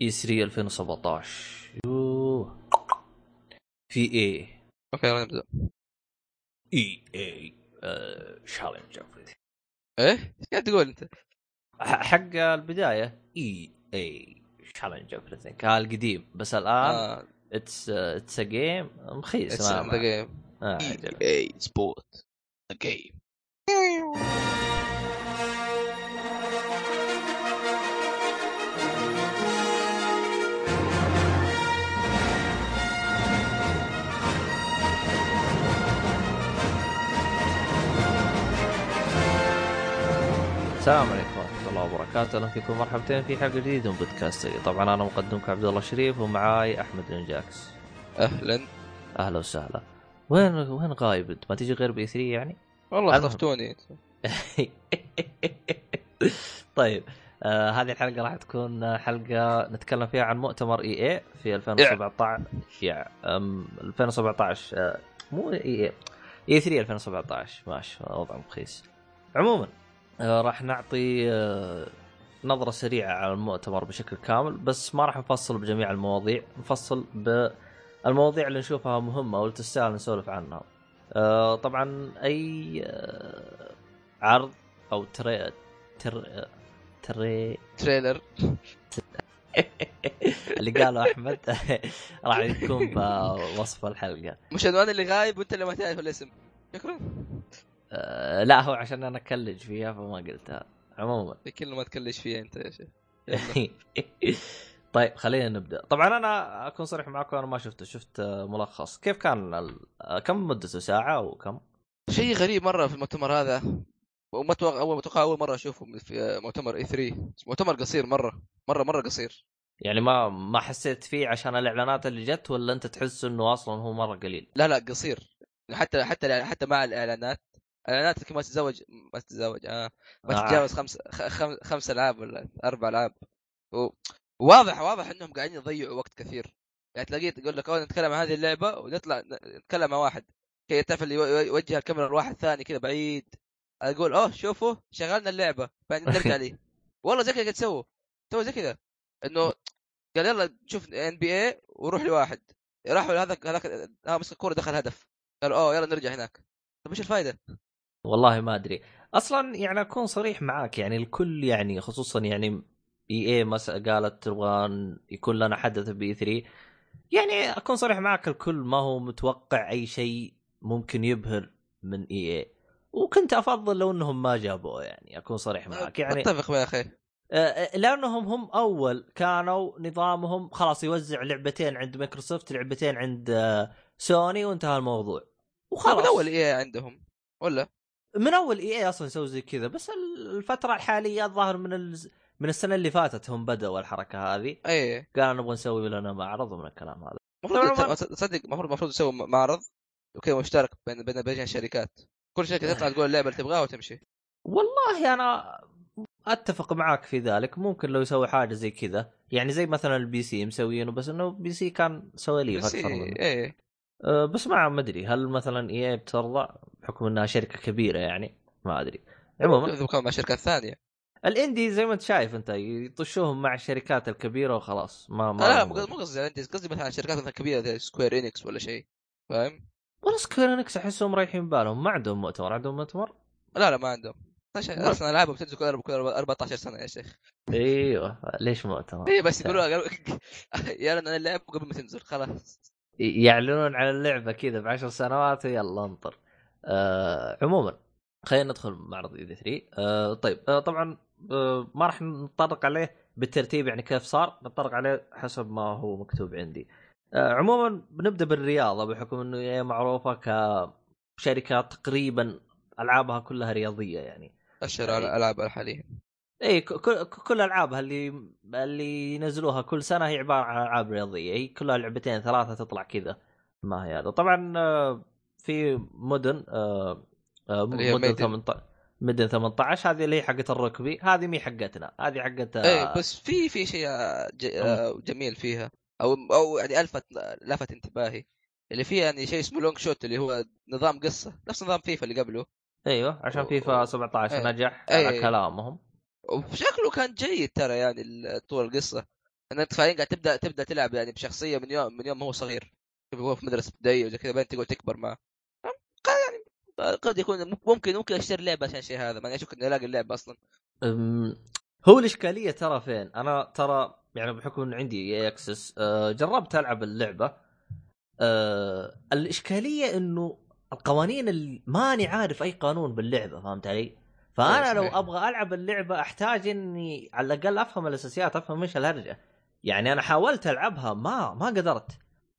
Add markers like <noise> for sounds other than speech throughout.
اي 3 2017 يوه. في اي أوكي يلا نبدأ. إي إي شالنج إيه؟ إيش قاعد تقول أنت؟ حق البداية. إي إي شالنج هذا القديم. بس الآن اتس اتس ا جيم مخيس اتس ذا جيم آه، عجل. إي سبورت ذا جيم السلام عليكم ورحمة الله وبركاته، أهلا فيكم مرحبتين في حلقة جديدة من بودكاست طبعا أنا مقدمكم عبد الله الشريف ومعاي أحمد بن جاكس. أهلا أهلا وسهلا. وين وين غايب أنت؟ ما تجي غير ب E3 يعني؟ والله. خطفتوني <laughs> طيب آه هذه الحلقة راح تكون حلقة نتكلم فيها عن مؤتمر EA في 2017 يا أم 2017 آه مو EA E3 2017 ماشي وضع مخيس عموما راح نعطي آه نظرة سريعة على المؤتمر بشكل كامل بس ما راح نفصل بجميع المواضيع نفصل بالمواضيع اللي نشوفها مهمة واللي تستاهل نسولف عنها. آه طبعا آه عرض أو tre tr tre trailer. <laughs> اللي قاله أحمد راح يكون بوصف الحلقة. مش عنوان اللي غايب وأنت اللي ما تعرف الاسم. شكرا. آه لا هو عشان أنا اكلج فيها فما قلتها. عموما. في كلمه ما تكلش فيها أنت يا شيخ. <laughs> طيب خلينا نبدأ. طبعا أنا أكون صريح معكم أنا ما شفته. شفت آه، ملخص. كيف كان ال... آه، كم مدته ساعه أو كم؟ شيء غريب مرة في المؤتمر هذا. وما أتوقع اول أتوقع أول مرة اشوفه في مؤتمر إي 3 مؤتمر قصير مرة. مرة مرة قصير. يعني ما ما حسيت فيه عشان الإعلانات اللي جت ولا أنت تحس إنه أصلا هو مرة قليل؟ لا لا قصير. حتى حتى حتى مع الإعلانات. اعلانات يمكن ما تتزوج ما تتزوج. آه ما آه. تتجاوز خمس خم- خمس ألعاب ولا أربع ألعاب. و- واضح واضح إنهم قاعدين يضيعوا وقت كثير. يعني تلاقيه تقول لك أوه نتكلم عن هذه اللعبة ونطلع نتكلم مع واحد. كي تعرف اللي يو- يوجه الكاميرا لواحد ثاني كذا بعيد. أقول أوه شوفوا شغلنا اللعبة. بعدين نرجع لي والله زي كذا قاعد تسووا. سووا زي كذا. إنه قال يلا شوف NBA وروح لواحد. راحوا لهذاك هذاك مسك الكورة دخل هدف. قال أوه يلا نرجع هناك. طيب إيش الفائده؟ والله ما أدري. أصلا يعني أكون صريح معاك يعني الكل يعني خصوصا يعني EA مس قالت تبغى يكون لنا حدث ب E3 يعني أكون صريح معاك الكل ما هو متوقع أي شيء ممكن يبهر من EA وكنت أفضل لو إنهم ما جابوه يعني أكون صريح معاك. يعني أتفق يا أخي. آه، لأنهم هم أول كانوا نظامهم خلاص يوزع لعبتين عند مايكروسوفت لعبتين عند آه، سوني وانتهى الموضوع. خلاص وخلاص. من اول إيه عندهم ولا؟ من أول EA أصلا يسوي زي كذا بس الفترة الحالية الظاهر من ال... من السنة اللي فاتت هم بدأوا الحركة هذه. إيه. قالوا نبغى نسوي لنا معرض ومن الكلام هذا. المفروض تصدق المفروض المفروض يسوي معرض وكذا مشترك بين بين بين الشركات. كل شركة تطلع تقول اللعبة اللي تبغاها وتمشي. والله أنا أتفق معاك في ذلك. ممكن لو يسوي حاجة زي كذا. يعني زي مثلا ال PC مسوينه بس إنه PC كان سواليف أكثر منه. إيه. أه، بس ما ما أدري هل مثلا EA بترضى؟ بحكم إنها شركة كبيرة يعني ما أدري. عموما مع شركات ثانية. ال indie زي ما أنت شايف أنت يطشوهم مع الشركات الكبيرة وخلاص. ما ما لا مو قصدي عندي قصدي مثلا شركات مثلا كبيرة زي Square Enix ولا شيء فاهم؟ والله Square Enix أحسهم رايحين بالهم ما عندهم مؤتمر. عندهم مؤتمر؟ لا لا ما عندهم. أصلا العابهم بتنزل كل كل 14 سنة يا شيخ. أيوه. ليش مؤتمر؟ إيه بس يقولوا <laughs> يعلن عن اللعب قبل ما تنزل خلاص. يعلنون على اللعبة كذا بعشر سنوات ويلا انطر. آه عموما خلينا ندخل معرض E3 آه طيب آه طبعا آه ما راح نتطرق عليه بالترتيب يعني كيف صار نتطرق عليه حسب ما هو مكتوب عندي. آه عموما بنبدأ بالرياضة بحكم إنه هي معروفة كشركه تقريبا ألعابها كلها رياضية يعني. أشهر الألعاب الحالية. إي كل كل ألعابها اللي اللي ينزلوها كل سنة هي عبارة عن ألعاب رياضية. هي كلها لعبتين ثلاثة تطلع كذا. ما هي هذا. طبعا آه، في مدن آه، آه، Madden Madden. 18 Madden 18 هذه اللي هي حقت الركبي. هذه مي حقتنا. هذه حقت آه، إيه بس في في شيء ج- آه، جميل فيها. أو أو يعني ألفت لفت انتباهي. اللي فيه يعني شيء اسمه Longshot اللي هو نظام قصة. نفس نظام فيفا اللي قبله. أيوه عشان فيفا 17 إيه. نجح إيه. على كلامهم. وشكله كان جيد ترى يعني طول القصة. ان انت فعليا قاعد تبدأ تبدأ تلعب يعني بشخصية من يوم من يوم ما هو صغير. هو في مدرسة ابتدائية وزي كذا بعدين تقعد تكبر معه. قد يكون ممكن ممكن أشتري لعبة عشان الشيء هذا ما أشوف إني ألاقي اللعبة أصلا أم، هو الإشكالية ترى فين؟ أنا ترى يعني بحكم ان عندي إي أكسس جربت ألعب اللعبة أه، الإشكالية إنه القوانين اللي ماني عارف أي قانون باللعبة فهمت علي؟ فأنا إيه، لو. أبغى ألعب اللعبة أحتاج إني على الأقل أفهم الأساسيات أفهم إيش الهرجة يعني أنا حاولت ألعبها ما ما قدرت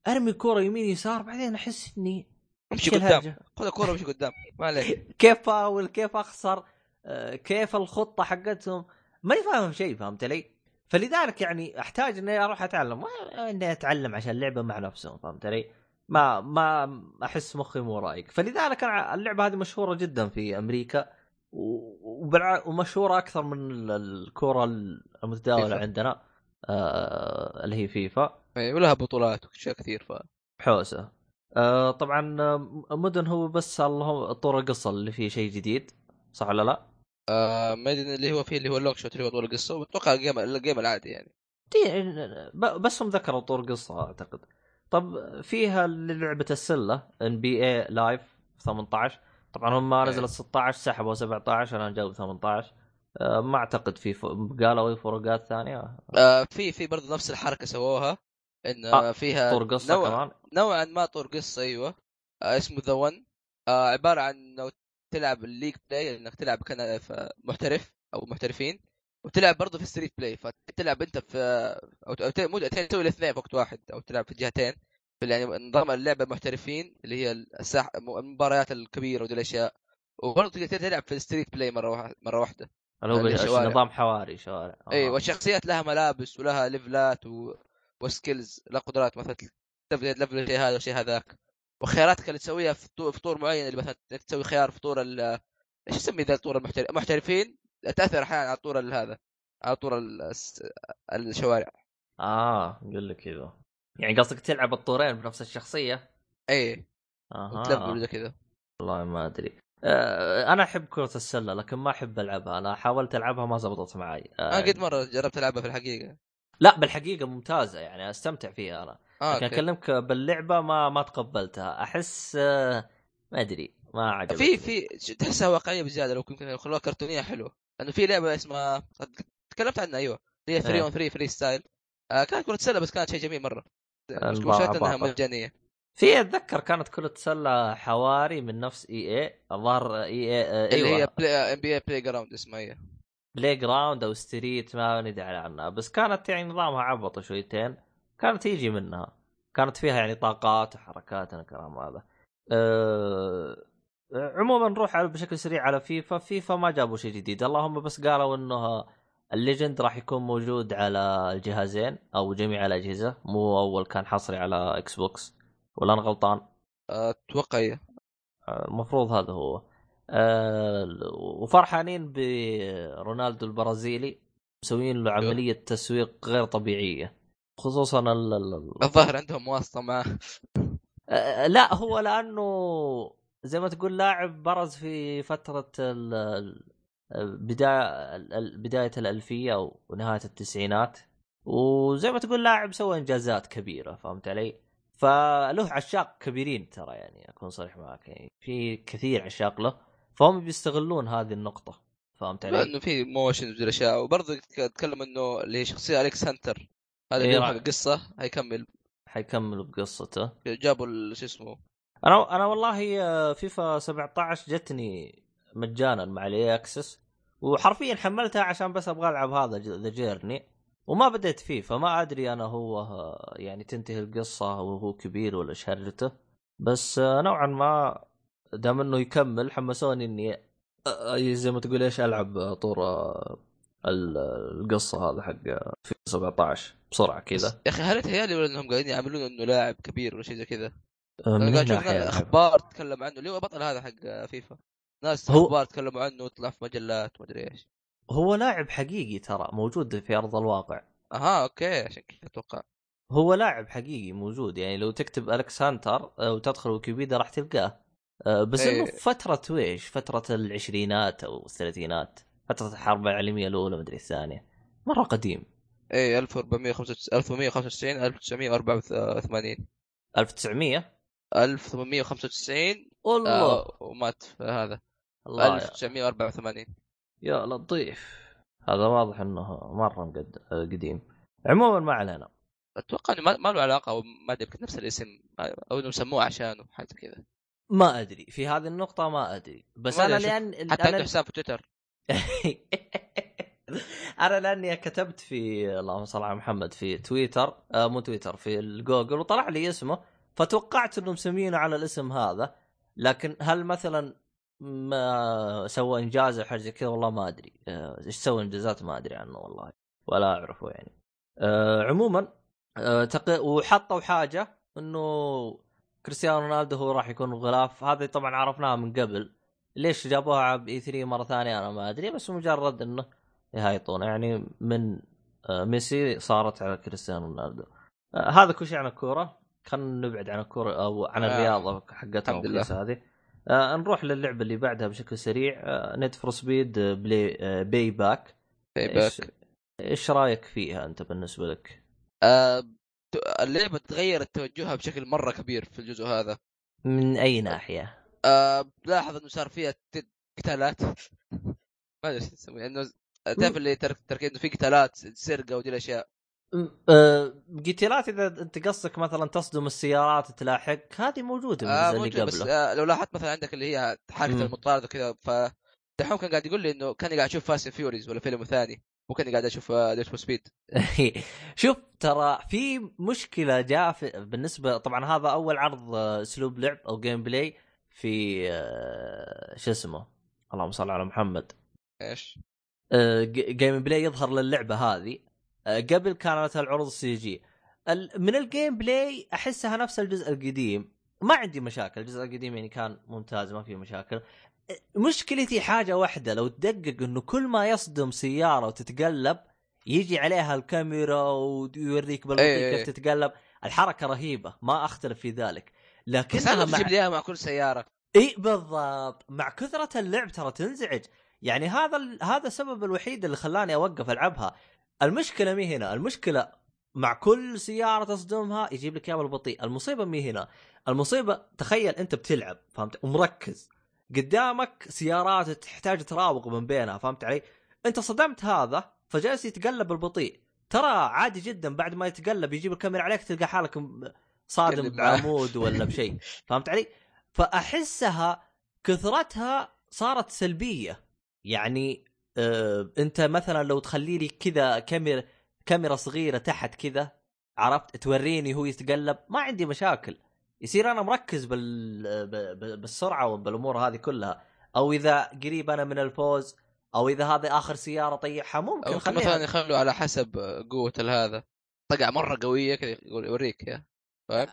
أرمي كورة يمين يسار بعدين أحس إني امشي قدام؟ خذ الكورة وامشي قدام ما عليك كيف فاول كيف أخسر آه، كيف الخطة حقتهم ماني فاهم شيء فهمت علي؟ فلذلك يعني أحتاج إني أروح أتعلم اني أتعلم عشان اللعبة مع نفسهم فهمت علي؟ ما ما أحس مخي مو رايق فلذلك أنا اللعبة هذه مشهورة جدا في أمريكا. ومشهورة أكثر من ال- الكرة المتداولة فيفا. عندنا آه اللي هي فيفا إيه، ولها بطولات واشياء كثير ف حوسة آه طبعا آه، Madden هو بس اللهم طور القصة اللي فيه شيء جديد صح ولا لا؟ آه ما ادري اللي هو فيه اللي هو ال Longshot اللي هو طول القصة وأتوقع ال game ال game العادي يعني. ب- بس هم ذكروا طور قصة أعتقد. طب فيها لعبه السلة NBA Live 18 طبعا هم إيه. نزلت 16 سحبوا 17 الان جابوا 18 آه، ما أعتقد في ف... قالوا فروقات ثانية. آه في في برضه نفس الحركة سووها. إن آه، آه فيها طور قصة نوع كمان. نوعا ما طور قصة أيوه. آه اسمه The One آه عبارة عن إنه تلعب ال league play إنك تلعب كان محترف أو محترفين وتلعب برضه في street play فتلعب أنت في أو مو تسوي الاثنين في وقت واحد أو تلعب في الجهتين يعني نظام اللعبة محترفين اللي هي الساح المباريات الكبيرة ودي الأشياء. وبرضه تقدر تلعب في ال street play مرة واحدة مرة واحدة. اللي هو. نظام حواري شوارع. آه. اي والشخصيات لها ملابس ولها ليفلات و... و skills لها قدرات مثلا تبدأ level الشيء هذا والشيء هذاك. وخياراتك اللي تسويها في طو- في طور معين اللي مثلا تسوي خيار في طور ال إيش يسمي ذا الطور المحترف؟ المحترفين تأثر أحيانا على طور هذا على طور الشوارع. آه قل لك كذا. يعني قصدك تلعب الطورين بنفس الشخصية؟ اي أها. تلفل كذا. والله ما أدري. آه أنا أحب كرة السلة لكن ما أحب ألعبها. أنا حاولت ألعبها ما زبطت معي آه أنا قد مرة جربت ألعبها في الحقيقة. لا بالحقيقة ممتازة يعني أستمتع فيها أنا. آه لكن. أكلمك باللعبة ما ما تقبلتها. أحس آه ما أدري ما عجبتني. في في تحسها واقعية بزيادة لو كنت يخلوها كرتونية حلوة. لأنه في لعبة اسمها تكلمت عنها أيوه. هي 3 إيه. اون 3 فري ستايل آه كانت كرة سلة بس كانت شيء جميل مرة. مشكلتها إنها. مجانية. في أتذكر كانت كرة سلة حواري من نفس إي اي الظاهر إي إي اللي أيوه. هي بلاي ام بي اي بلاي جراوند اسمها هي. بلاي جراوند أو ستريت ما ندري عنها. بس كانت يعني نظامها عبط شويتين. كانت يجي منها. كانت فيها يعني طاقات وحركات الكلام هذا. أه... عموما نروح على بشكل سريع على فيفا. فيفا ما جابوا شيء جديد. اللهم بس قالوا إنه ال legend راح يكون موجود على الجهازين أو جميع الأجهزة. مو أول كان حصري على Xbox ولا أنا غلطان؟ أتوقع هي المفروض هذا هو. أه وفرحانين برونالدو البرازيلي مسويين له عملية تسويق غير طبيعية. خصوصا ال ال- ال- <laughs> الظاهر عندهم واسطة معاه أه لا هو لأنه زي ما تقول لاعب برز في فترة ال بداية ال- بداية الألفية ونهايه التسعينات. وزي ما تقول لاعب سوى إنجازات كبيرة فهمت علي؟ فله عشاق كبيرين ترى يعني أكون صريح معك يعني. في كثير عشاق له. فهم بيستغلون هذه النقطة فهمت علي؟ لأنه في motion وزي الاشياء وبرضه تكلم إنه اللي هي شخصيه أليكس هانتر هذا إيه. هو القصة هيكمل حيكمل بقصته جابوا شو اسمه أنا أنا والله آه، فيفا 17 جتني مجانا مع ال EA Access وحرفيا حملتها عشان بس أبغى ألعب هذا The Journey وما بديت فيه فما أدري أنا هو آه، يعني تنتهي القصة وهو كبير ولا إيش هرجته بس آه، نوعا ما دام إنه يكمل حمسوني إني زي ما تقول إيش ألعب طور آه، ال- القصة هذا حق آه، فيفا 17 بسرعة كذا. يا أخي هل تهيألي ولا إنهم قاعدين يعملون إنه لاعب كبير ولا شيء زي كذا؟ آه، من قاعد أشوف. أخبار تكلم عنه. اللي هو بطل هذا حق فيفا. ناس هو- أخبار تكلموا عنه وطلع في مجلات ما أدري إيش. هو لاعب حقيقي ترى موجود في أرض الواقع. أها أوكي عشان كذا أتوقع. هو لاعب حقيقي موجود يعني لو تكتب الكس هانتر وتدخل ويكيبيديا راح تلقاه. بس إيه. انه فترة ويش فترة العشرينات أو الثلاثينات. فترة الحرب العالمية الأولى مدري الثانية. مرة قديم. اي 1495 1984 1900 1895 والله. آه ومات في هذا. الله 1984 يا لطيف. هذا واضح إنه مرة مقد- قديم. عموما ما علينا. أتوقع إنه ما, له علاقة أو ما أدري نفس الاسم أو إنه سموه عشانه حاجة كذا. ما أدري في هذه النقطة ما أدري. بس أنا لأن حتى عنده حساب في تويتر. <laughs> أنا لأني كتبت في اللهم صل على محمد في تويتر آه مو تويتر في الجوجل وطلع لي اسمه فتوقعت إنهم مسمينه على الاسم هذا. لكن هل مثلا ما سوى إنجاز أو حاجة زي كذا؟ والله ما أدري. آه، إيش سوى إنجازات؟ ما أدري عنه والله ولا أعرفه يعني. آه عموما آه تق... وحطوا حاجة إنه كريستيانو رونالدو هو راح يكون غلاف هذه طبعا عرفناها من قبل. ليش جابوها باي 3 مرة ثانية؟ أنا ما أدري بس مجرد إنه يهايطون يعني من آه، ميسي صارت على كريستيانو رونالدو. آه، هذا كل شيء عن الكورة. خلينا نبعد عن الكورة أو عن آه. الرياضة لله. والكيس هذه. آه نروح للعبة اللي بعدها بشكل سريع. Need for Speed Play آه Payback Payback إيش رأيك فيها أنت بالنسبة لك؟ آه اللعبة تغيرت توجهها بشكل مرة كبير في الجزء هذا. من أي ناحية؟ آه لاحظ إنه صار فيها قتالات. <laughs> ما أدري إيش تسوي انه تعرف اللي ترك تركيز إنه في قتالات سرقه ودي الأشياء. آه، قتالات إذا أنت قصدك مثلا تصدم السيارات تلاحق هذه موجودة من آه اللي موجود بس قبله. آه لو لاحظت مثلا عندك اللي هي حركة. المطارد وكذا ف دحوم كان قاعد يقول لي إنه كان قاعد أشوف Fast Furious ولا فيلم ثاني. مو كاني قاعد أشوف Need for Speed شوف ترى في مشكلة جاء في بالنسبة طبعا هذا أول عرض آه، أسلوب لعب أو gameplay في آه، شو اسمه؟ اللهم صل على محمد. إيش؟ آه، gameplay يظهر للعبة هذه. آه، قبل كانت العروض ال CG من ال gameplay أحسها نفس الجزء القديم. ما عندي مشاكل الجزء القديم يعني كان ممتاز ما في مشاكل. آه، مشكلتي حاجة واحدة لو تدقق إنه كل ما يصدم سيارة وتتقلب يجي عليها الكاميرا ويوريك بالبطيء إيه. كيف. تتقلب الحركة رهيبة ما أختلف في ذلك. بس لكنها أنا مع تجيب لي اياها مع كل سيارة. إي بالضبط. مع كثرة اللعب ترى تنزعج. يعني هذا ال... هذا السبب الوحيد اللي خلاني أوقف ألعبها. المشكلة مي هنا المشكلة مع كل سيارة تصدمها يجيب لك إياها بالبطيء. المصيبة مي هنا المصيبة تخيل أنت بتلعب فهمت؟ ومركز. قدامك سيارات تحتاج تراوغ من بينها فهمت علي؟ انت صدمت هذا فجالس يتقلب بالبطيء ترى عادي جدا بعد ما يتقلب يجيب الكاميرا عليك تلقى حالك صادم. بعمود ولا <laughs> بشيء. فهمت علي؟ فأحسها كثرتها صارت سلبية. يعني آه انت مثلا لو تخلي لي كذا كاميرا كاميرا صغيرة تحت كذا عرفت؟ توريني هو يتقلب ما عندي مشاكل. يصير أنا مركز بال... بالسرعة وبالأمور هذه كلها. أو إذا قريب أنا من الفوز أو إذا هذا آخر سيارة طيحها ممكن خليها. مثلا يخلوا على حسب قوة هذا طقع مرة قوية كذا يقول يوريك يا فاهم؟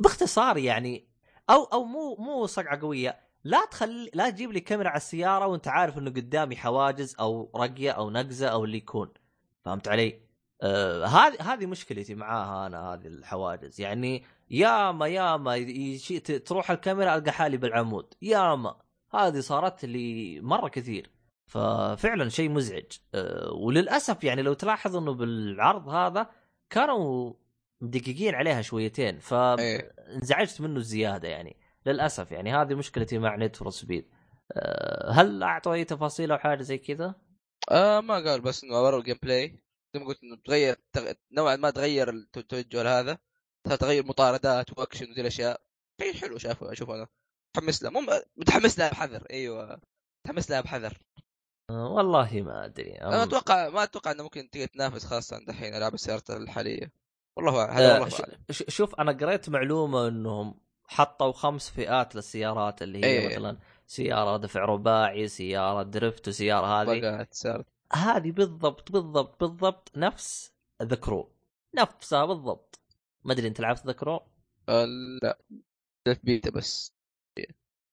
باختصار يعني أو أو مو مو صقعة قوية. لا تخلي لا تجيب لي كاميرا على السيارة وأنت عارف إنه قدامي حواجز أو رقية أو نقزة أو اللي يكون. فهمت علي؟ آه هذه هذه مشكلتي معاها أنا هذه الحواجز. يعني ياما ياما يشي تروح الكاميرا ألقى حالي بالعمود. ياما. هذه صارت لي مرة كثير. ففعلا شيء مزعج. آه وللأسف يعني لو تلاحظ إنه بالعرض هذا كانوا مدققين عليها شويتين. ف إيه. انزعجت منه زيادة يعني. للأسف يعني هذه مشكلتي مع Need for Speed. أه هل أعطوا أي تفاصيل أو حاجة زي كذا؟ آه ما قال بس إنه وروا ال gameplay. زي ما قلت إنه تغير تغ... نوعا ما تغير الت- التوجه هذا. تغير مطاردات وأكشن ودي الأشياء. شيء حلو شافه أشوف أنا. متحمس له. مو متحمس لها بحذر. أيوه. متحمس لها بحذر. أه والله ما أدري. أنا أم... أتوقع ما أتوقع إنه ممكن تقدر تنافس خاصة دحين العاب السيارات الحالية. والله. هذا أه والله ش... شوف أنا قريت معلومة إنهم حطوا خمس فئات للسيارات اللي هي إيه. مثلا سيارة دفع رباعي سيارة درفت وسياره هذه. هذه بالضبط بالضبط بالضبط نفس ذا كرو. نفسها بالضبط. ما أدري أنت لعبت The Crew؟ آه لا. في بيتا بس.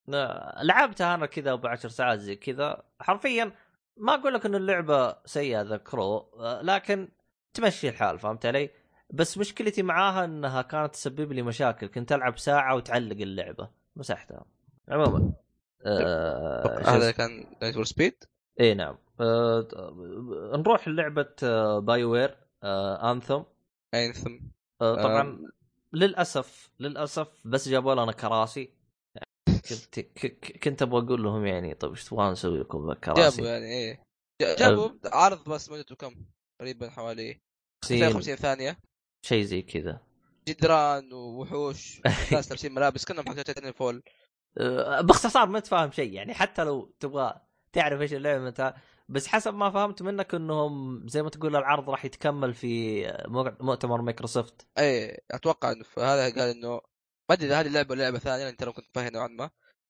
لا، لعبتها أنا كذا بعشر ساعات زي كذا. حرفيا ما أقول لك إن اللعبة سيئة The Crew آه، لكن تمشي الحال فهمت علي؟ بس مشكلتي معاها إنها كانت تسبب لي مشاكل. كنت ألعب ساعة وتعلق اللعبة. مسحتها عموما آه هذا كان Need for Speed إي نعم. آه نروح لعبه آه BioWare آه Anthem Anthem طبعا آه. للأسف للأسف بس جابوا لنا كراسي <laughs> كنت كنت أبغى أقول لهم يعني طيب إيش تبغى نسوي لكم جابوا بالكراسي؟ يعني إيه جا- جابوا عرض بس مدته كم؟ تقريبا حوالي 52 ثانية شيء زي كذا جدران ووحوش <laughs> ناس لابسين ملابس كانهم حق فول آه، باختصار ما تفهم شيء يعني حتى لو تبغى تعرف إيش اللعبة متى بس حسب ما فهمت منك إنهم زي ما تقول العرض راح يتكمل في مو- مؤتمر مايكروسوفت. إيه أتوقع إنه هذا قال إنه ما أدري إذا هذه اللعبه ولا لعبة ثانية أنت لو كنت فاهم نوعا ما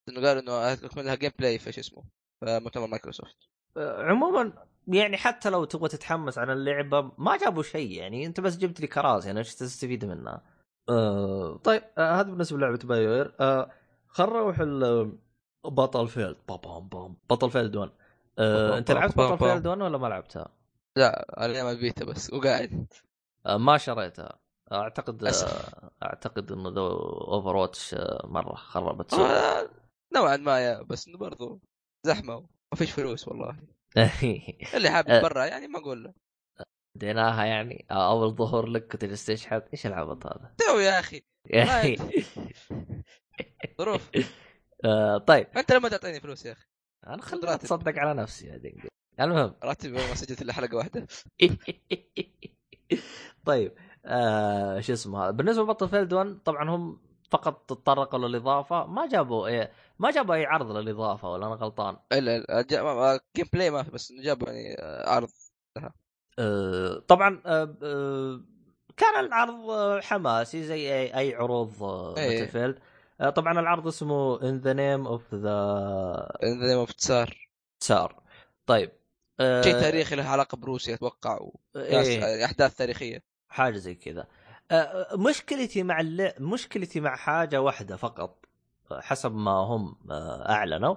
إنه قال إنه يكون لها gameplay في إيش اسمه في مؤتمر مايكروسوفت. آه، عموما يعني حتى لو تبغى تتحمس على اللعبة ما جابوا شيء يعني أنت بس جبت لي كراسي يعني إيش تستفيد منها؟ آه طيب آه هذا بالنسبة للعبة BioWare آه خل نروح Battlefield بام بام. Battlefield 1 آه أنت لعبت Battlefield 1 ولا ما لعبتها؟ لا أنا ما البيتا بس وقاعد. آه ما شريتها. أعتقد للأسف. آه أعتقد إنه ذو Overwatch مرة خربت سوق آه، نوعا ما يا بس إنه برضو زحمة وما فيش فلوس والله. <laughs> اللي حاب. برا يعني ما أقول له. ديناها يعني أول ظهور لك كنت جالس تشحت إيش العبط هذا؟ تو يا أخي <laughs> ظروف. آه طيب. أنت لما تعطيني فلوس يا أخي. أنا خليني. أتصدق على نفسي يا دنقي المهم. <laughs> راتب ما سجلت إلا حلقة واحدة. <laughs> طيب آه شو اسمه هذا؟ بالنسبة ل Battlefield 1 طبعا هم فقط تطرقوا للإضافة ما جابوا إيه ما جابوا أي عرض للإضافة ولا أنا غلطان؟ الا لا gameplay ما في بس جابوا يعني آه، عرض آه طبعا آه كان العرض حماسي زي اي, أي عروض إيه. Battlefield. آه طبعا العرض اسمه In the Name of the زي ما of Tsar سار طيب آه شيء تاريخي له علاقة بروسيا أتوقع وناس إيه. أحداث تاريخية. حاجة زي كذا. آه، مشكلتي مع اللع... مشكلتي مع حاجة واحدة فقط آه، حسب ما هم آه، أعلنوا.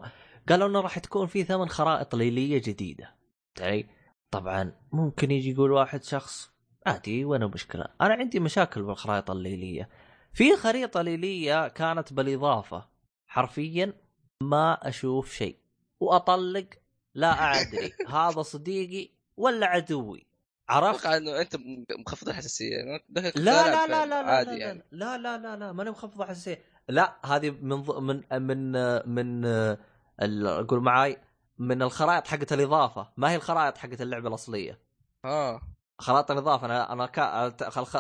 قالوا إنه راح تكون في ثمان خرائط ليلية جديدة. يعني طبعا ممكن يجي يقول واحد شخص عادي وين المشكلة؟ أنا عندي مشاكل بالخرائط الليلية. في خريطة ليلية كانت بالإضافة. حرفيا ما أشوف شيء. وأطلق لا أدري <laughs> هذا صديقي ولا عدوي. عرفت؟ أتوقع إنه أنت مخفض الحساسية. لا لا لا لا لا عادي لا, يعني. لا لا لا لا ماني مخفض حساسيه لا هذه من ض- من من من قول معاي من الخرائط حقت الإضافة. ما هي الخرائط حقت اللعبة الأصلية. آه. خرائط الاضافه أنا أنا كا...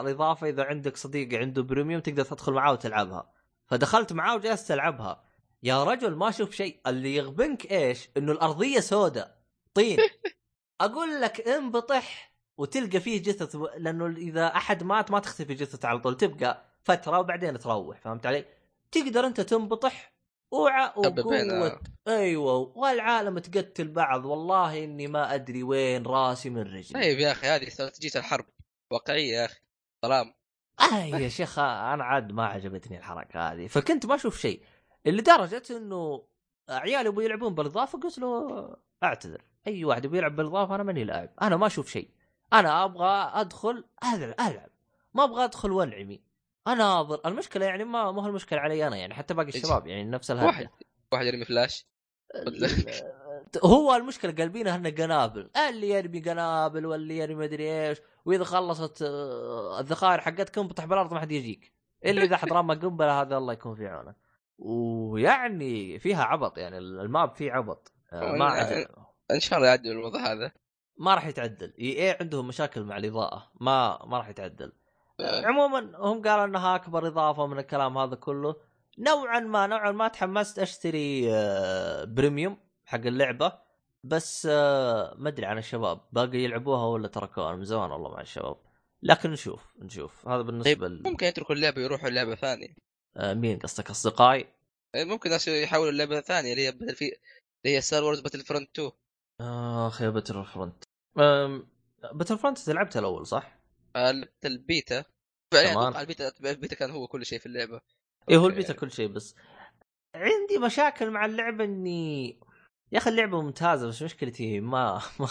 الاضافه إذا عندك صديق عنده بريميوم تقدر تدخل معاه وتلعبها. فدخلت معاه وجلست ألعبها. يا رجل ما أشوف شيء. اللي يغبنك إيش؟ إنه الأرضية سوداء طين. <laughs> أقول لك انبطح وتلقى فيه جثث لأنه إذا أحد مات ما تختفي جثته على طول تبقى فترة وبعدين تروح فهمت علي؟ تقدر أنت تنبطح وع وقوة. آه. أيوه والعالم تقتل بعض. والله إني ما أدري وين راسي من رجلي. طيب يا أخي هذه استراتيجية الحرب. واقعية يا أخي. ظلام آه يا شيخ أنا عاد ما عجبتني الحركة هذه. فكنت ما أشوف شيء لدرجة إنه عيالي يبغوا يلعبون بالإضافة قلت له أعتذر. أي واحد يبغى يلعب بالإضافة أنا ماني لاعب. أنا ما أشوف شيء. أنا أبغى أدخل العب ألعب. ما أبغى أدخل والعمي اناظر المشكلة يعني ما مو المشكلة علي أنا يعني حتى باقي الشباب يعني نفس الهرجه واحد واحد يرمي فلاش؟ هو المشكلة قلبينها انه قنابل. اللي يرمي قنابل واللي يرمي مدري إيش وإذا خلصت آه، الذخائر حقتك انبطح بالارض ما حد يجيك. إلا إذا حد رمى قنبلة هذا الله يكون في عونه. ويعني فيها عبط يعني الماب فيه عبط. آه، ما إن شاء الله يعدل الوضع هذا. ما راح يتعدل. اي إي عندهم مشاكل مع الإضاءة. ما ما راح يتعدل. عموما هم قالوا إنها أكبر إضافة من الكلام هذا كله. نوعا ما نوعا ما تحمست أشتري آه، بريميوم حق اللعبة. بس آه، ما أدري عن الشباب باقي يلعبوها ولا تركوها؟ من زمان والله مع الشباب. لكن نشوف نشوف. هذا بالنسبة ل... ممكن يتركوا اللعبة ويروحوا لعبة ثانية. آه، مين قصدك أصدقائي؟ ممكن ناس يحولوا اللعبة ثانية اللي هي في اللي هي Star Wars Battlefront 2 اخ يا Battlefront Battlefront لعبتها الأول صح؟ آه، البيتا. فعليا. أتوقع ال beta ال beta كان هو كل شيء في اللعبة. إيه هو البيتا كل شيء بس. عندي مشاكل مع اللعبة اني يا أخي اللعبة ممتازة بس مشكلتي ما ما,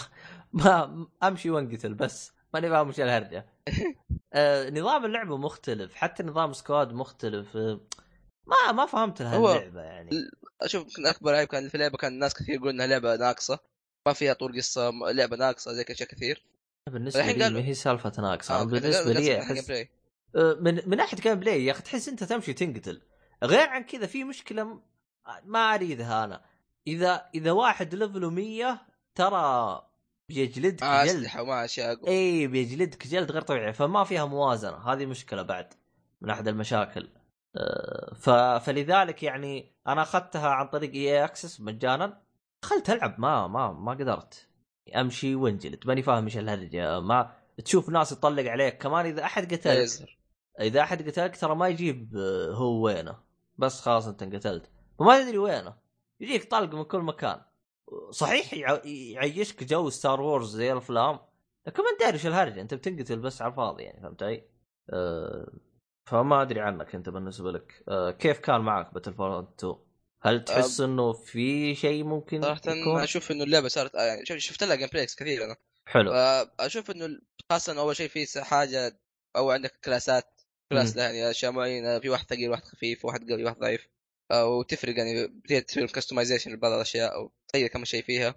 ما أمشي وأنقتل بس. ماني فاهم وش الهرجة. <laughs> آه نظام اللعبة مختلف. حتى نظام squad مختلف. آه، ما ما فهمت هاللعبه يعني. أشوف يمكن أكبر عيب كان في اللعبة كان الناس كثير يقولون إنها لعبة ناقصة. ما فيها طور قصة لعبة ناقصة زي اشياء كثير. بالنسبة الحين لي قالوا- ما هي سالفة ناقص أنا آه، بالنسبة لي احس. آه، من من ناحية gameplay يا أخي تحس إنت تمشي تنقتل غير عن كذا في مشكلة ما أريدها أنا. اذا إذا واحد level ه 100 ترى بيجلدك مع جلد. اسلحه ومع أشياء إي بيجلدك جلد غير طبيعي فما فيها موازنة. هذه مشكلة بعد من أحد المشاكل. آه، ف... فلذلك يعني أنا أخذتها عن طريق EA Access مجانا. دخلت ألعب ما ما ما قدرت. أمشي وانجلد ماني فاهم إيش الهرجه ما تشوف ناس يطلق عليك. كمان إذا أحد قتلك. إذا أحد قتلك ترى ما يجيب آه، هو وينه. بس خلاص أنت انقتلت. فما تدري وينه. يجيك طلق من كل مكان. صحيح يع- يعيشك جو Star Wars زي الأفلام لكن ما أنت داري إيش الهرجه أنت بتنقتل بس على الفاضي يعني فهمت علي؟ أه فما أدري عنك أنت بالنسبة لك. أه كيف كان معك Battlefront 2؟ هل تحس إنه في شيء ممكن صراحة يكون؟ أشوف إنه اللعبة صارت آه، يعني شفت لها gameplays كثير أنا. حلو. فاشوف إنه خاصة إنه أول شيء في حاجة أو عندك كلاسات class يعني أشياء معينة في واحد ثقيل واحد خفيف واحد قوي واحد ضعيف. آه، وتفرق يعني بتقدر تسوي customization لبعض الأشياء أو تغير كم شيء فيها.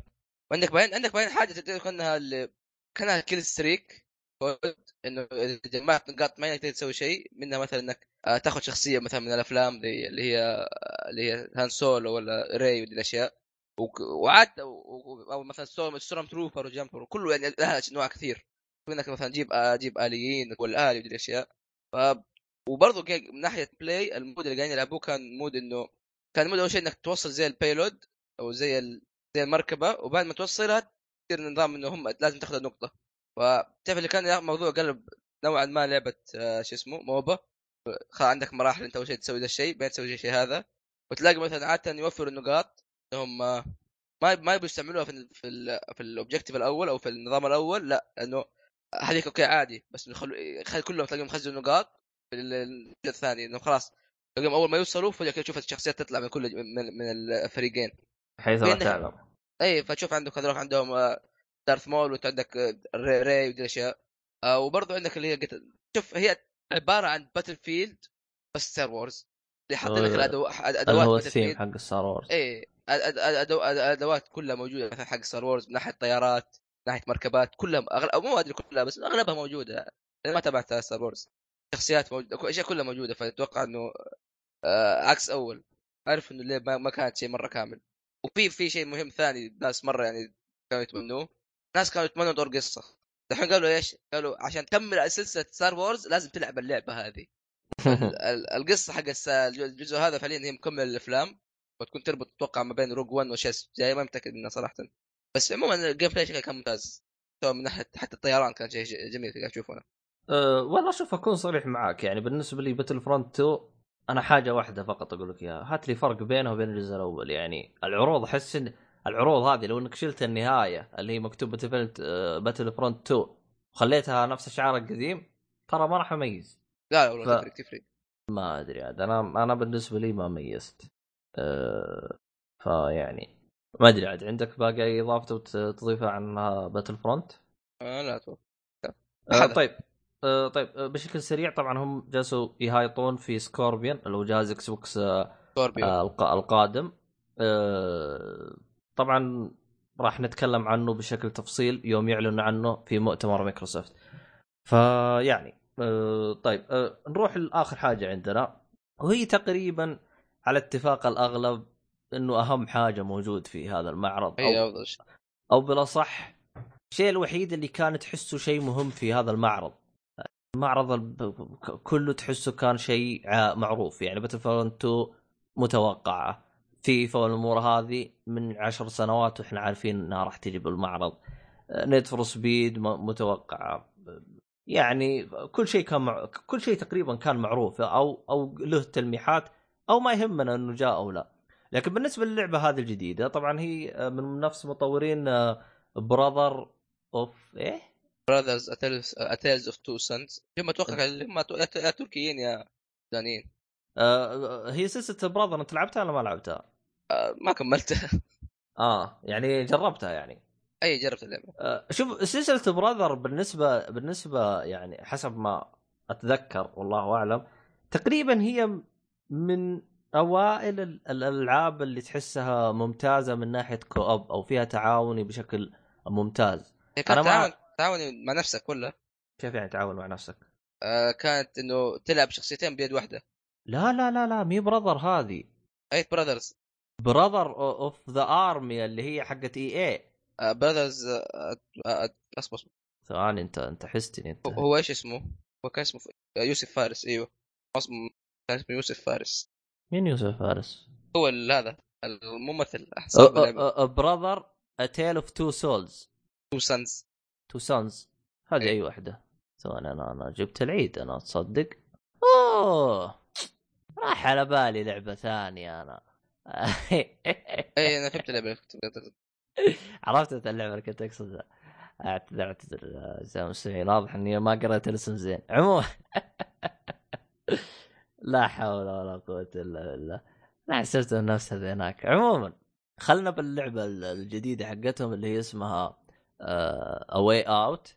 وعندك بعدين عندك بعدين حاجة تقدر كانها اللي كأنها kill streak إنه إذا جمعت نقاط معينه تقدر تسوي شيء منها مثلا إنك آه، تاخذ شخصية مثلا من الأفلام زي اللي هي آه، اللي هي Han Solo ولا Rey ودي الأشياء. وعاد أو مثلا stormtrooper وجامبر وكله يعني لها أنواع كثير. منك مثلا جيب جيب آليين والآلي ودي الأشياء. ف وبرضه من ناحية بلاي ال mode اللي قاعدين يلعبوه كان mode انه كان mode أول شيء إنك توصل زي ال payload أو زي. زي المركبة وبعد ما توصلها تصير نظام إنه هم لازم تاخذ النقطه فتعرف اللي كان موضوع قلب نوعا ما لعبة آه، شو اسمه MOBA. عندك مراحل أنت أول شيء تسوي ذا الشيء بعدين تسوي الشيء هذا. وتلاقي مثلا عادة يوفروا النقاط إنهم آه، ما ما يبغوا يستعملوها في ال في ال في ال objective الأول أو في النظام الأول لا لأنه هذيك okay عادي بس يخلوا خل كلهم تلاقيهم يخزنوا نقاط في ال- الجزء الثاني انه خلاص تلاقيهم أول ما يوصلوا فجأة كده تشوف الشخصيات تطلع من كل من, من الفريقين. حيث لا تعلم. اي فتشوف عندك هذول عندهم آه، Darth Maul وانت عندك آه، Rey, ودي الأشياء. آه، وبرضه عندك اللي هي قتل. شوف هي عبارة عن Battlefield بس Star Wars اللي حاطين لك. اللي أدوات هو Battle ال theme field حق Star Wars. أد- أدوات كلها موجودة مثلا حق Star Wars من ناحية طيارات من ناحية مركبات كلها أغل... مو أدري كلها بس أغلبها موجودة. أنا ما تابعت Star Wars شخصيات موجودة أشياء كلها موجودة فأتوقع إنه آه عكس أول. عارف إنه اللعبه ما- ما كانت شيء مرة كامل. وفي في شيء مهم ثاني ناس مرة يعني كانوا يتمنوه. ناس كانوا يتمنوا طور قصة. الحين قالوا إيش؟ قالوا عشان تكمل سلسلة Star Wars لازم تلعب اللعبة هذه. ال- <laughs> ال- القصة حق الجزء هذا فعليا هي مكملة الأفلام. وتكون تربط أتوقع ما بين روج 1 وشيء جاي ما متأكد منها صراحة. بس عموما ال gameplay شكله كان ممتاز. سواء من ناحية حتى الطيران كان شيء جميل قاعد اشوفه أنا أه والله شوف أكون صريح معاك. يعني بالنسبة لي Battlefront 2 أنا حاجة واحدة فقط أقول لك إياها. هات لي فرق بينه وبين الجزء الأول. يعني العروض أحس إن العروض هذه لو إنك شلت النهاية اللي هي مكتوب Battle Battlefront 2 وخليتها نفس الشعار القديم ترى ما راح اميز لا لا والله ف- تفرق تفرق. ما أدري عاد أنا أنا بالنسبة لي ما ميزت. أه فيعني ما أدري عاد عندك باقي أي إضافة تضيفها عن Battlefront؟ آه لا أتوقع. آه. طيب. آه طيب. آه بشكل سريع طبعا هم جالسوا يهايطون في Scorpio اللي هو جهاز Xbox آه آه الق- القادم. آه طبعا راح نتكلم عنه بشكل تفصيل يوم يعلن عنه في مؤتمر مايكروسوفت. فيعني آه طيب آه نروح لآخر حاجة عندنا. وهي تقريبا على اتفاق الأغلب إنه أهم حاجة موجود في هذا المعرض. أفضل شيء. أو بالأصح الشيء الوحيد اللي كان تحسه شيء مهم في هذا المعرض. المعرض كله تحسه كان شيء معروف. يعني Battlefront 2 متوقعة. فيفا والامور هذه من عشر سنوات وإحنا عارفين إنها راح تجي بالمعرض. Need for Speed متوقعة. يعني كل شيء كان مع... كل شيء تقريبا كان معروف أو أو له تلميحات أو ما يهمنا إنه جاء أو لا. لكن بالنسبة للعبة هذه الجديدة طبعا هي من نفس مطورين براذر اوف إيه؟ براذرز اتيلز اوف تو سانز هم أتوقع هم تركيين يا سودانيين آه هي سلسلة Brothers أنت لعبتها ولا ما لعبتها؟ آه، ما كملتها. آه يعني جربتها يعني. أي جربت اللعبة. آه شوف سلسلة براذر بالنسبة بالنسبة يعني حسب ما أتذكر والله أعلم تقريبا هي من أوائل ال- الألعاب اللي تحسها ممتازة من ناحية كوب أو فيها تعاوني بشكل ممتاز. ما- تعاون تعاون مع نفسك ولا؟ كيف يعني تعاون مع نفسك؟ آه كانت إنه تلعب شخصيتين بيد واحدة. لا لا لا لا مي براذر هذه. ايت Brothers Brother of the Army اللي هي حقت EA Brothers اصبر اصبر ثواني انت انت حستني انت. هو- إيش اسمه؟ هو كان اسمه ف- يوسف فارس إيوه. اسمه كان اسمه يوسف فارس. مين يوسف فارس؟ هو هذا الممثل اللعبه Brothers A Tale of Two Souls Two Sons Two Sons هذه إيه. أي واحدة. ثواني أنا أنا جبت العيد أنا تصدق أوه! راح على بالي لعبة ثانية أنا. <laughs> اي أنا فهمت اللعبة عرفت أنت اللعبة اللي كنت اقصدها أعتذر أعتذر. المستمعين واضح إني ما قرأت الاسم زين. عموما. <laughs> لا حول ولا قوة إلا بالله. لا حسبت نفس هذيناك عموما خلنا باللعبة الجديدة حقتهم اللي هي اسمها A Way Out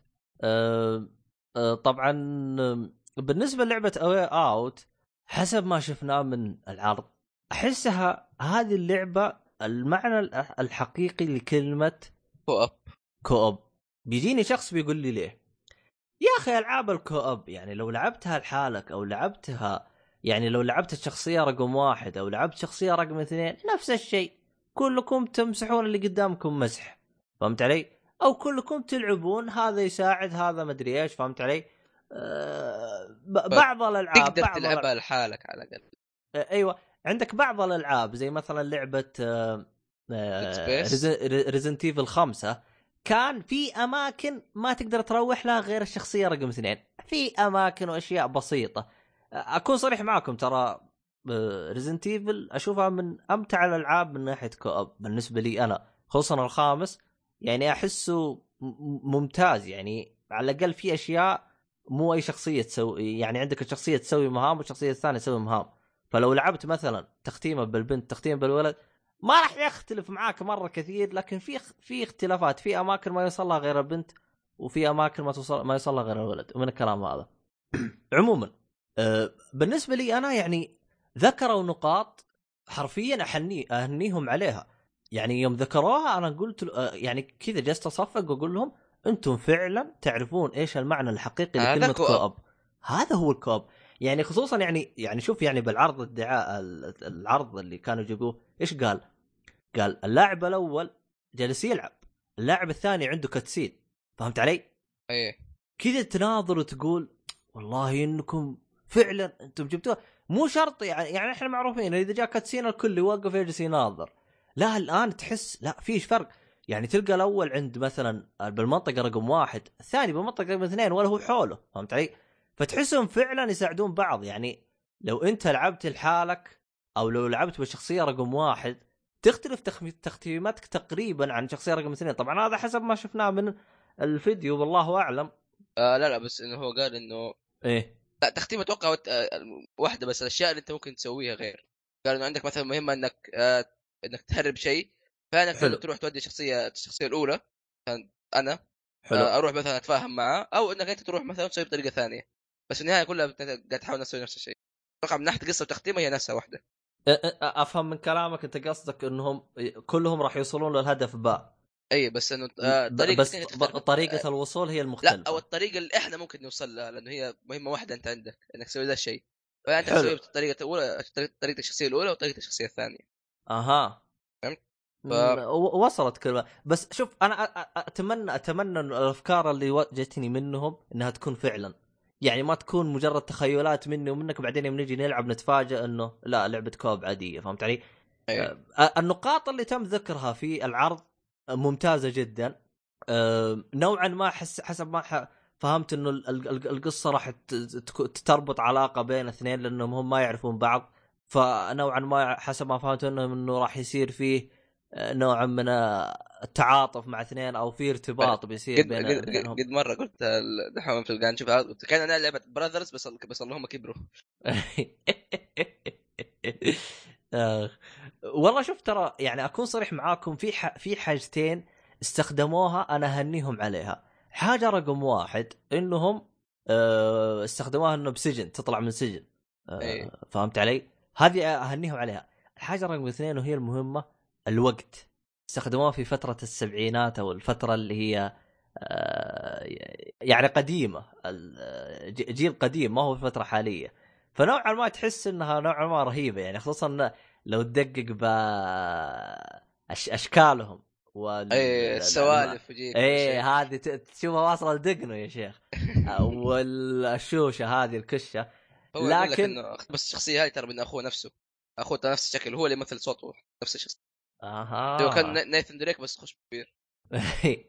طبعا آه، بالنسبة للعبة A Way Out حسب ما شفناه من العرض أحسها هذه اللعبة المعنى الحقيقي لكلمة co-op co-op بيجيني شخص بيقول لي ليه؟ يا أخي ألعاب ال co-op يعني لو لعبتها لحالك أو لعبتها يعني لو لعبت الشخصية رقم واحد أو لعبت شخصية رقم اثنين نفس الشيء. كلكم تمسحون اللي قدامكم مسح. فهمت علي؟ أو كلكم تلعبون هذا يساعد هذا مدري إيش فهمت علي؟ ب- بعض الألعاب تقدر تلعبها لحالك على الأقل. أيوه. عندك بعض الألعاب زي مثلا لعبة. Resident Evil 5 كان في أماكن ما تقدر تروح لها غير الشخصية رقم اثنين. في أماكن وأشياء بسيطة. آه، أكون صريح معكم ترى Resident Evil أشوفها من أمتع الألعاب من ناحية co-op بالنسبة لي أنا خصوصا الخامس. يعني أحسه ممتاز. يعني على الأقل في أشياء مو أي شخصية تسوي يعني عندك الشخصية تسوي مهام والشخصية الثانية تسوي مهام. فلو لعبت مثلا تختيمه بالبنت تختيمه بالولد ما راح يختلف معاك مرة كثير لكن في في اختلافات في أماكن ما يوصل لها غير البنت وفي أماكن ما توصل ما يوصل لها غير الولد ومن الكلام هذا. <clears throat> عموما آه، بالنسبة لي أنا يعني ذكروا نقاط حرفيا احني أهنيهم عليها. يعني يوم ذكروها أنا قلت آه، يعني كذا جلست أصفق وأقول لهم أنتم فعلا تعرفون إيش المعنى الحقيقي لكلمة. كوب؟ هذا هو الكوب. يعني خصوصا يعني يعني شوف يعني بالعرض الدعاء العرض اللي كانوا يجيبوه إيش قال؟ قال اللاعب الأول جالس يلعب اللاعب الثاني عنده كتسين فهمت علي؟ إيه كذا تناظر وتقول والله إنكم فعلا أنتم جبتوها مو شرط يعني يعني إحنا معروفين إذا جاء كاتسين الكل يوقف يجلس يناظر لا الآن تحس لا في فرق يعني تلقى الأول عند مثلا بالمنطقة رقم واحد الثاني بالمنطقة رقم اثنين ولا هو حوله فهمت علي؟ فتحسهم فعلا يساعدون بعض. يعني لو أنت لعبت لحالك أو لو لعبت بالشخصيه رقم واحد تختلف تختيماتك تقريبا عن شخصية رقم اثنين. طبعا هذا حسب ما شفناه من الفيديو والله أعلم. آه لا لا بس إنه هو قال إنه إيه. لا تختيم أتوقع آه، واحدة بس الأشياء اللي أنت ممكن تسويها غير. قال إنه عندك مثلا مهمة إنك آه إنك تهرب شيء فانك حلو. تروح تودي الشخصية الشخصية الأولى أنا حلو. آه أروح مثلا أتفاهم معاه أو إنك أنت تروح مثلا تسوي بطريقة ثانية. بس في النهايه كلها قاعد تحاول تسوي نفس الشيء. أتوقع من ناحية قصة وتختيمة هي نفسها واحدة. أفهم من كلامك أنت قصدك إنهم كلهم راح يوصلون للهدف باء أي بس إنه طريقة بس طريقة الوصول هي لا المختلفة. أو الطريقة اللي إحنا ممكن نوصل لها لأنه هي مهمة واحدة أنت عندك إنك تسوي ذا الشيء. فانت. تسوي بالطريقة الأولى طريقه الشخصية الأولى وطريقة الشخصية الثانية. أها. فهمت؟ ف- وصلت كلمه بس شوف أنا اتمنى أتمنى إن الأفكار اللي جتني منهم إنها تكون فعلا. يعني ما تكون مجرد تخيلات مني ومنك بعدين يوم نجي نلعب نتفاجئ إنه لا لعبة كوب عادية فهمت علي؟ أيه. آه، النقاط اللي تم ذكرها في العرض ممتازة جدا نوعا ما حس حسب ما فهمت إنه ال- ال- القصة راح تربط علاقة بين اثنين لأنهم هم ما يعرفون بعض فنوعا ما حسب ما فهمت انه إنه راح يصير فيه آه، نوع من آه، التعاطف مع اثنين أو في ارتباط بيصير بين قد, بينهم قد مرة قلت دحين في قاعد نشوفها قلت كان أنا لعبة براذرز بس بس اللهم كبروا آخ. والله شوف ترى يعني أكون صريح معاكم في ح... في حاجتين استخدموها أنا أهنيهم عليها حاجة رقم واحد إنهم آه، استخدموها إنه بسجن تطلع من سجن آه، أي. فهمت علي؟ هذه أهنيهم عليها الحاجة رقم اثنين وهي المهمة الوقت استخدموها في فترة السبعينات أو الفترة اللي هي آه، يعني قديمة ج- جيل قديم ما هو في فترة حالية. فنوعا ما تحس إنها نوعا ما رهيبة يعني خصوصا لو تدقق ب. أشكالهم وال... اي السوالف وجيك إيه هذه تشوفها واصلة لدقنه يا شيخ. <laughs> آه، والشوشه هذه الكشة. هو لكن بس الشخصيه هاي ترى من أخوه نفسه. اخوه نفس الشكل هو اللي يمثل صوته نفس الشخص. أها هو كان نايثن دريك بس خش كبير <laughs>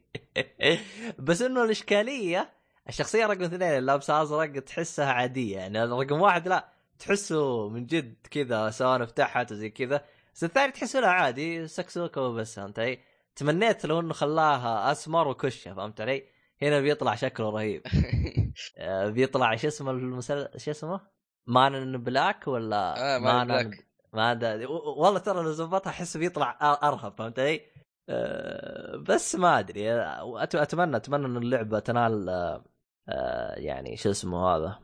بس انه الاشكالية الشخصية رقم اثنين اللي لابسه ازرق تحسها عادية يعني رقم واحد لا تحسه من جد كذا سوالف تحت وزي كذا بس الثاني تحسه لا عادي سكسوكة وبس فهمت علي؟ تمنيت لو انه خلاها اسمر وكشة فهمت علي؟ هنا بيطلع شكله رهيب <laughs> آه، بيطلع شو اسمه المسل... شو اسمه؟ Men in Black ولا آه، in Black. ما ادري والله ترى لو زبطها أحس بيطلع أرهب فهمت علي؟ آه، بس ما أدري. اتمنى أتمنى إن اللعبة تنال آه، آه، يعني شو اسمه هذا؟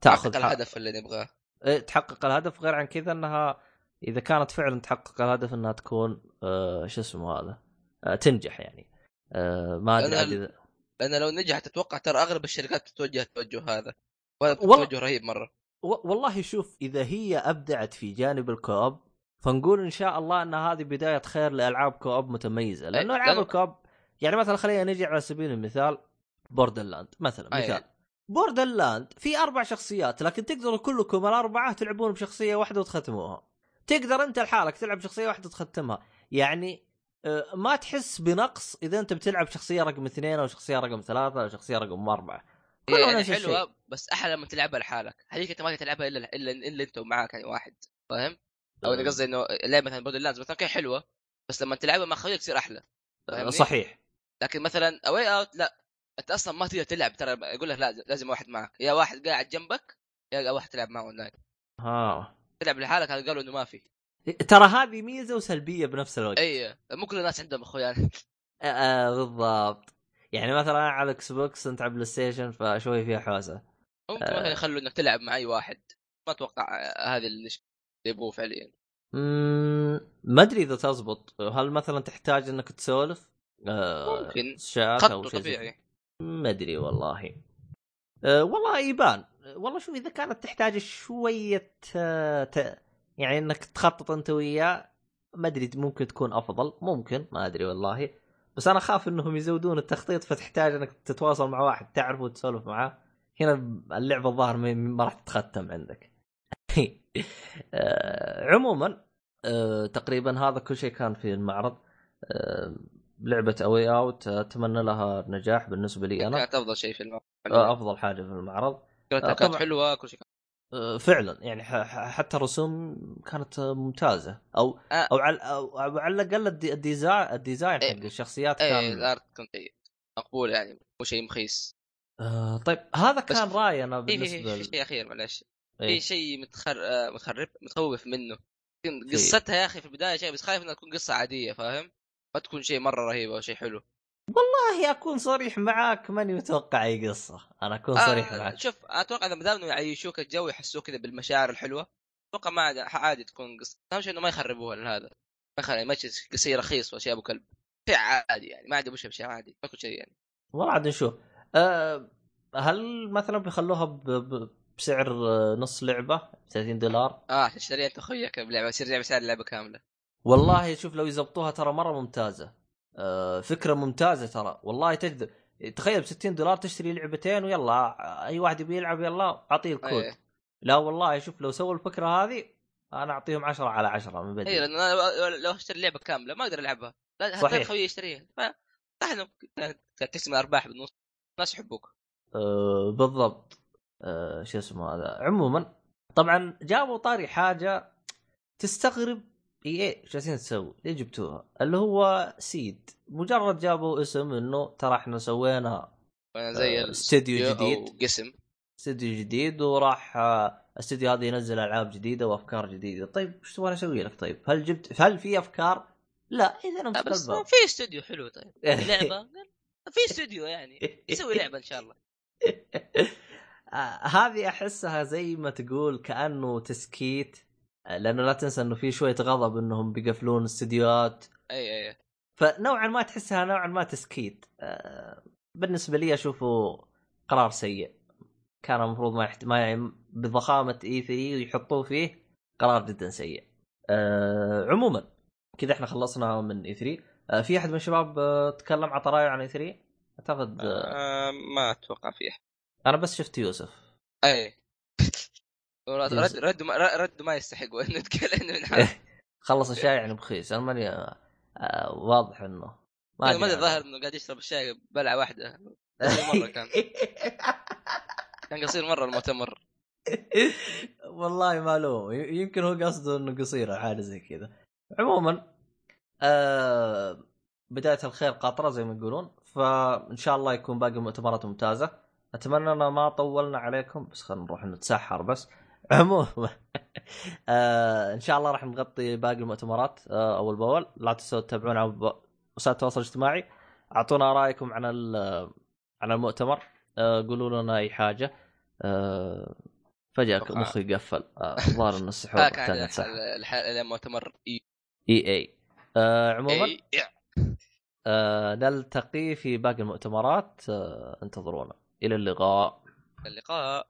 تأخذ الهدف اللي نبغاه. إيه، تحقق الهدف. غير عن كذا إنها إذا كانت فعلا تحقق الهدف إنها تكون شو اسمه هذا؟ تنجح يعني. ما أدري لأن لأن لو نجحت أتوقع ترى أغلب الشركات تتوجه التوجه هذا. وهذا توجه رهيب مرة. والله شوف إذا هي أبدعت في جانب الكوب فنقول إن شاء الله إن هذه بداية خير لألعاب co-op متميزة. لأنه إيه، ألعاب لأنه- ال co-op يعني مثلا خلينا نجي على سبيل المثال Borderlands مثلا أي. مثال. Borderlands في أربع شخصيات لكن تقدروا كلكم الأربعة تلعبون بشخصية واحدة وتختموها. تقدر أنت لحالك تلعب بشخصية واحدة وتختمها. يعني آه، ما تحس بنقص إذا أنت بتلعب شخصية رقم اثنين أو شخصية رقم ثلاثة أو شخصية رقم أربعة. يعني. حلوة بس أحلى لما تلعبها لحالك. هذيك أنت ما تلعبها إلا إلا إلا أنت ومعاك يعني واحد فاهم؟ أو أنا قصدي إنه لعبة مثلا Borderlands مثلا كان حلوة. بس لما تلعبها مع خويك تصير أحلى آه،؟ صحيح. لكن مثلا A Way Out لا. أنت أصلا ما تقدر تلعب ترى يقول لك لا لازم واحد معك. يا واحد قاعد جنبك يا واحد تلعب معه اونلاين ها تلعب لحالك هذا قالوا إنه ما في. ترى هذه ميزة وسلبية بنفس الوقت. اي مو كل الناس عندهم أخويا. <laughs> آه آه بالضبط. يعني مثلا على ال Xbox أنت على PlayStation فشوي فيها حوسة. ممكن آه. مثلا يخلوا إنك تلعب مع أي واحد. ما أتوقع هذا اللي اللي يبغوه فعليا. ما أدري إذا تزبط. هل مثلا تحتاج إنك تسولف؟ آه ممكن. شات أو شيء طبيعي. ما أدري والله. أه والله يبان. والله شوف إذا كانت تحتاج شوية أه ت... يعني إنك تخطط أنت وياه ما أدري ممكن تكون أفضل. ممكن ما أدري والله. بس أنا أخاف إنهم يزودون التخطيط فتحتاج إنك تتواصل مع واحد تعرفه وتسولف معاه. هنا اللعبة الظاهر ما راح تتختم عندك. <laughs> أه عموما أه تقريبا هذا كل شيء كان في المعرض. أه لعبة A Way Out أتمنى لها نجاح بالنسبة لي أنا. كانت أفضل شيء في آه، أفضل حاجة في المعرض. آه، كانت. حلوة كل شيء كان آه، فعلا يعني حتى الرسوم كانت آه، ممتازة أو آه. أو على أو على الأقل ال de- ال design ال design حق إيه. الشخصيات اي كان ال art كان جيد مقبول يعني مو شيء مخيس آه طيب هذا كان رأيي أنا في في بالنسبة في شيء أخير معلش إيه. في شيء متخر... آه، متخرب متخوف منه قصتها يا أخي في البداية شيء بس خايف إنها تكون قصة عادية فاهم؟ ما تكون شيء مرة رهيب أو شيء حلو والله أكون صريح معاك ماني متوقع أي قصة. أنا أكون صريح آه معك شوف أتوقع إذا ما دام يعيشوك الجو يحسوك كذا بالمشاعر الحلوة أتوقع ما عاد عادي تكون قصة. أهم شيء إنه ما يخربوها لهذا ما يخرب ما شيء رخيص وأشياء أبو كلب. شيء عادي يعني ما عندي مشكله بشيء عادي ما كل شيء يعني. والله عاد نشوف. أه هل مثلا بيخلوها ب... ب... بسعر آه، نص لعبة؟ 30 دولار. آه تشتري أنت اخويك بلعبة يصير لعبه سعر اللعبة كاملة. والله شوف لو يزبطوها ترى مرة ممتازة. فكرة ممتازة ترى. والله تجذب. تخيل ب 60 دولار تشتري لعبتين ويلا أي واحد يبي يلعب يلا أعطيه الكود. إيه. لا والله شوف لو سووا الفكرة هذه أنا أعطيهم 10 على 10 من اي بدري لأن أنا لو أشتري لعبة كاملة ما أقدر ألعبها. لا صحيح. خويي يشتريها. ف صح إنه تقسم الأرباح بالنص. الناس يحبوك. أه بالضبط. أه شو اسمه هذا؟ عموما طبعا جابوا طاري حاجة تستغرب اي إيش جالسين تسوي؟ ليه جبتوها؟ اللي هو سيد مجرد جابوا اسم إنه ترى إحنا سوينا زي آه، ال- استديو أو جديد. قسم. استديو جديد وراح آه، الاستديو هذا ينزل ألعاب جديدة وأفكار جديدة. طيب إيش تبغى أسوي لك طيب؟ هل جبت هل في أفكار؟ لا إذا امسك بس في استوديو حلو طيب. <laughs> لعبة في استوديو يعني. يسوي لعبة إن شاء الله. <laughs> آه، هذه أحسها زي ما تقول كأنه تسكيت. آه، لأنه لا تنسى إنه في شوية غضب إنهم بيقفلون استديوهات. أي أي فنوعا ما تحسها نوعا ما تسكيت. آه، بالنسبة لي أشوفه قرار سيء. كان المفروض ما يحت... ما. بضخامة إي 3 يحطوه فيه قرار جدا سيء. أه... عموما كذا إحنا خلصنا من إي 3 أه في أحد من الشباب أه تكلم عطى رايه عن إي 3 أعتقد أه... آه ما أتوقع فيه. أنا بس شفت يوسف. أي. <laughs> رد يوسف. رد ما رد ما يستحق إنه يتكلم من حاله <laughs> خلص الشاي يعني بخيس. أنا ماني آه... واضح إنه ما أدري عنه. الظاهر إنه قاعد يشرب الشاي بلعة واحدة. مرة كان. <laughs> كان قصير مرة المؤتمر. <laughs> والله ما له. يمكن هو قصده إنه قصير أو حاجة زي كذا. عموما آه بداية الخير قاطرة زي ما يقولون. فإن شاء الله يكون باقي المؤتمرات ممتازة. أتمنى إن ما طولنا عليكم بس خلينا نروح نتسحر بس. <laughs> عموما <laughs> آه إن شاء الله راح نغطي باقي المؤتمرات آه أول بأول. لا تنسوا تتابعونا على وسائل التواصل الاجتماعي. أعطونا رأيكم عن عن المؤتمر. آه قولوا لنا أي حاجة. آه فجأة مخي قفل. آه، الظاهر إن <laughs> السحور كان المؤتمر اي إي إي. آه عموما آه نلتقي في باقي المؤتمرات. آه انتظرونا. إلى اللقاء. اللقاء.